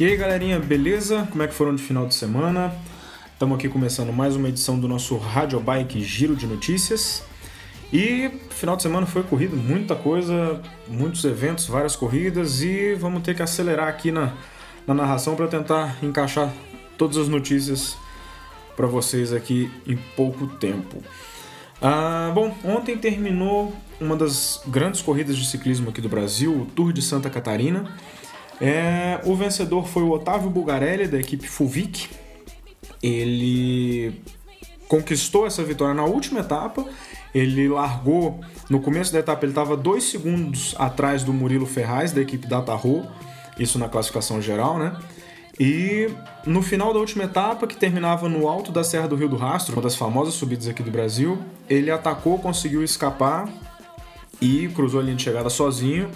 E aí galerinha, beleza? Como é que foram de final de semana? Estamos aqui começando mais uma edição do nosso Radio Bike Giro de Notícias. E final de semana foi corrido muita coisa, muitos eventos, várias corridas e vamos ter que acelerar aqui na, na narração para tentar encaixar todas as notícias para vocês aqui em pouco tempo. Ah, bom, ontem terminou uma das grandes corridas de ciclismo aqui do Brasil, o Tour de Santa Catarina. É, o vencedor foi o Otávio Bugarelli, da equipe Fulvic. Ele conquistou essa vitória na última etapa. Ele largou, no começo da etapa, ele estava dois segundos atrás do Murilo Ferraz, da equipe Dataho, isso na classificação geral, né? E no final da última etapa, que terminava no alto da Serra do Rio do Rastro, uma das famosas subidas aqui do Brasil, ele atacou, conseguiu escapar e cruzou a linha de chegada sozinho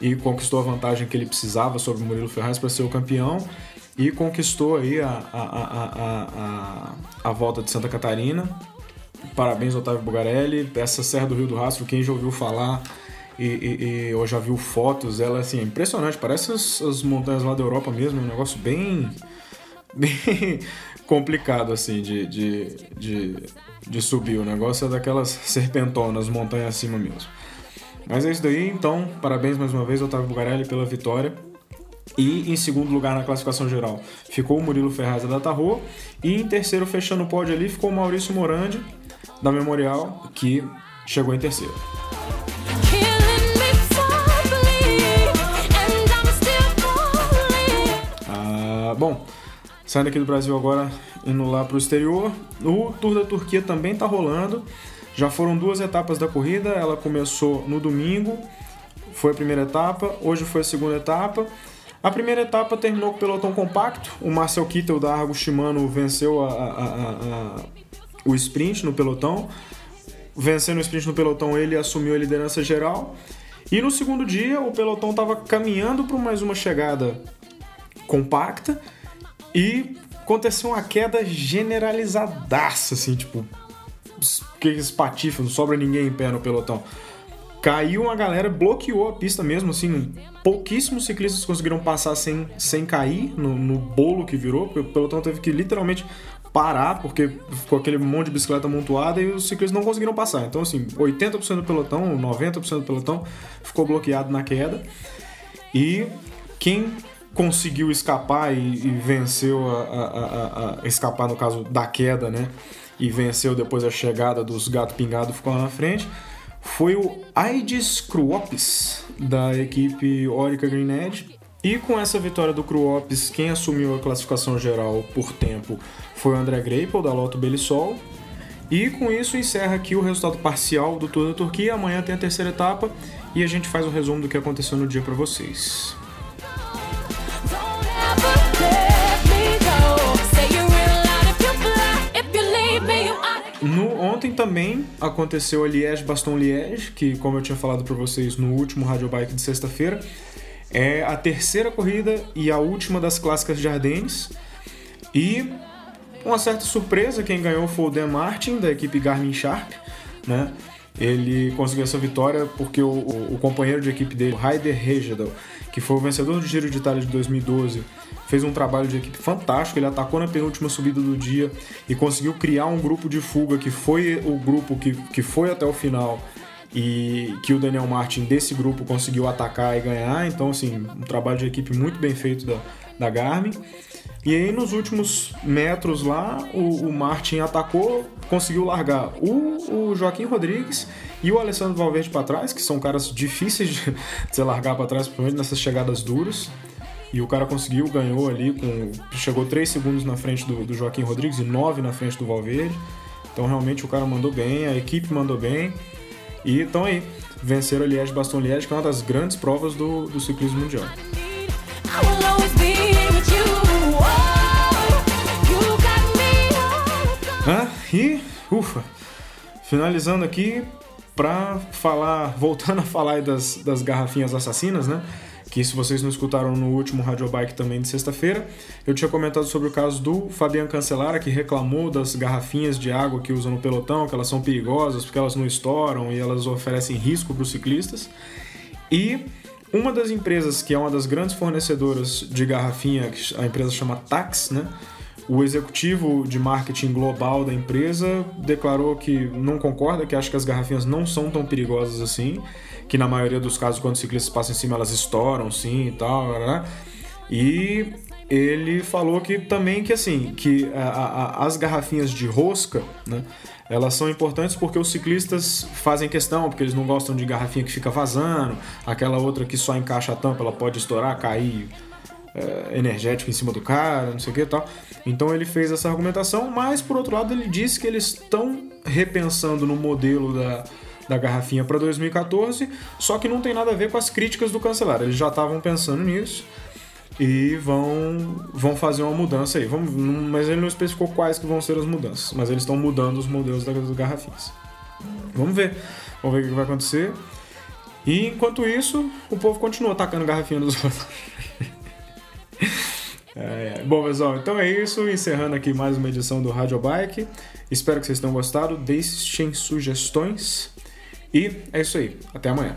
e conquistou a vantagem que ele precisava sobre o Murilo Ferraz para ser o campeão e conquistou aí a, a, a, a, volta de Santa Catarina. Parabéns, Otávio Bugarelli. Essa Serra do Rio do Rastro, quem já ouviu falar e, e, e ou já viu fotos, ela assim, é impressionante. Parece as, as, montanhas lá da Europa mesmo, é um negócio bem, bem complicado assim de, de, de, de subir. O negócio é daquelas serpentonas, montanha acima mesmo. Mas é isso daí, então, parabéns mais uma vez, Otávio Bugarelli, pela vitória. E em segundo lugar na classificação geral ficou o Murilo Ferraz da Tarro. E em terceiro, fechando o pódio ali, ficou o Maurício Morandi, da Memorial, que chegou em terceiro. Ah, bom, saindo aqui do Brasil agora, indo lá para o exterior, o Tour da Turquia também está rolando. Já foram duas etapas da corrida, ela começou no domingo, foi a primeira etapa, hoje foi a segunda etapa. A primeira etapa terminou com o pelotão compacto, o Marcel Kittel da Argo Shimano venceu a, a, a, o sprint no pelotão. Vencendo o sprint no pelotão, ele assumiu a liderança geral. E no segundo dia, o pelotão estava caminhando para mais uma chegada compacta e aconteceu uma queda generalizadaça, assim, tipo, que espatifa, não sobra ninguém em pé no pelotão. Caiu uma galera, bloqueou a pista mesmo, assim, pouquíssimos ciclistas conseguiram passar sem, sem cair no, no bolo que virou, porque o pelotão teve que literalmente parar, porque ficou aquele monte de bicicleta amontoada e os ciclistas não conseguiram passar. Então, assim, 80% do pelotão, 90% do pelotão ficou bloqueado na queda. E quem conseguiu escapar e, e venceu a, a, a, a, escapar, no caso da queda, né? E venceu depois a chegada dos Gato Pingado, ficou lá na frente, foi o Aidis Kruopis, da equipe Orica Green Edge. E com essa vitória do Kruopis, quem assumiu a classificação geral por tempo foi o André Greipel, da Lotto Belisol. E com isso encerra aqui o resultado parcial do Tour da Turquia. Amanhã tem a terceira etapa e a gente faz um resumo do que aconteceu no dia para vocês. Também aconteceu a Liège-Baston-Liège, que como eu tinha falado para vocês no último Radio Bike de sexta-feira, é a terceira corrida e a última das clássicas de Ardennes. E uma certa surpresa, quem ganhou foi o Dan Martin, da equipe Garmin Sharp, né? Ele conseguiu essa vitória porque o, o, o companheiro de equipe dele, Heider Regedal, que foi o vencedor do Giro de Itália de 2012, fez um trabalho de equipe fantástico. Ele atacou na penúltima subida do dia e conseguiu criar um grupo de fuga que foi o grupo que, que foi até o final e que o Daniel Martin desse grupo conseguiu atacar e ganhar. Então, assim, um trabalho de equipe muito bem feito da, da Garmin. E aí, nos últimos metros lá, o, o Martin atacou, conseguiu largar o, o Joaquim Rodrigues e o Alessandro Valverde para trás, que são caras difíceis de, de largar para trás, principalmente nessas chegadas duras. E o cara conseguiu, ganhou ali, com, chegou 3 segundos na frente do, do Joaquim Rodrigues e 9 na frente do Valverde. Então realmente o cara mandou bem, a equipe mandou bem. E então aí, venceram a Liège Baston Liège, que é uma das grandes provas do, do ciclismo mundial. Ah, e ufa, finalizando aqui para falar, voltando a falar das, das garrafinhas assassinas, né? Que se vocês não escutaram no último Radio Bike também de sexta-feira, eu tinha comentado sobre o caso do Fabian Cancelara, que reclamou das garrafinhas de água que usam no pelotão, que elas são perigosas porque elas não estouram e elas oferecem risco para os ciclistas. E uma das empresas que é uma das grandes fornecedoras de garrafinha, a empresa chama Tax, né? O executivo de marketing global da empresa declarou que não concorda, que acha que as garrafinhas não são tão perigosas assim, que na maioria dos casos, quando ciclistas passam em cima, elas estouram sim e tal. Né? E ele falou que também que assim, que a, a, as garrafinhas de rosca, né? Elas são importantes porque os ciclistas fazem questão, porque eles não gostam de garrafinha que fica vazando, aquela outra que só encaixa a tampa, ela pode estourar, cair é, energético em cima do cara, não sei o que tal. Então ele fez essa argumentação, mas por outro lado ele disse que eles estão repensando no modelo da, da garrafinha para 2014, só que não tem nada a ver com as críticas do cancelar. Eles já estavam pensando nisso e vão, vão fazer uma mudança aí. Vamos, mas ele não especificou quais que vão ser as mudanças, mas eles estão mudando os modelos das garrafinhas. Vamos ver, vamos ver o que vai acontecer. E enquanto isso, o povo continua atacando garrafinha nos outros. É, bom, pessoal, então é isso. Encerrando aqui mais uma edição do Radio Bike. Espero que vocês tenham gostado. Deixem sugestões. E é isso aí. Até amanhã.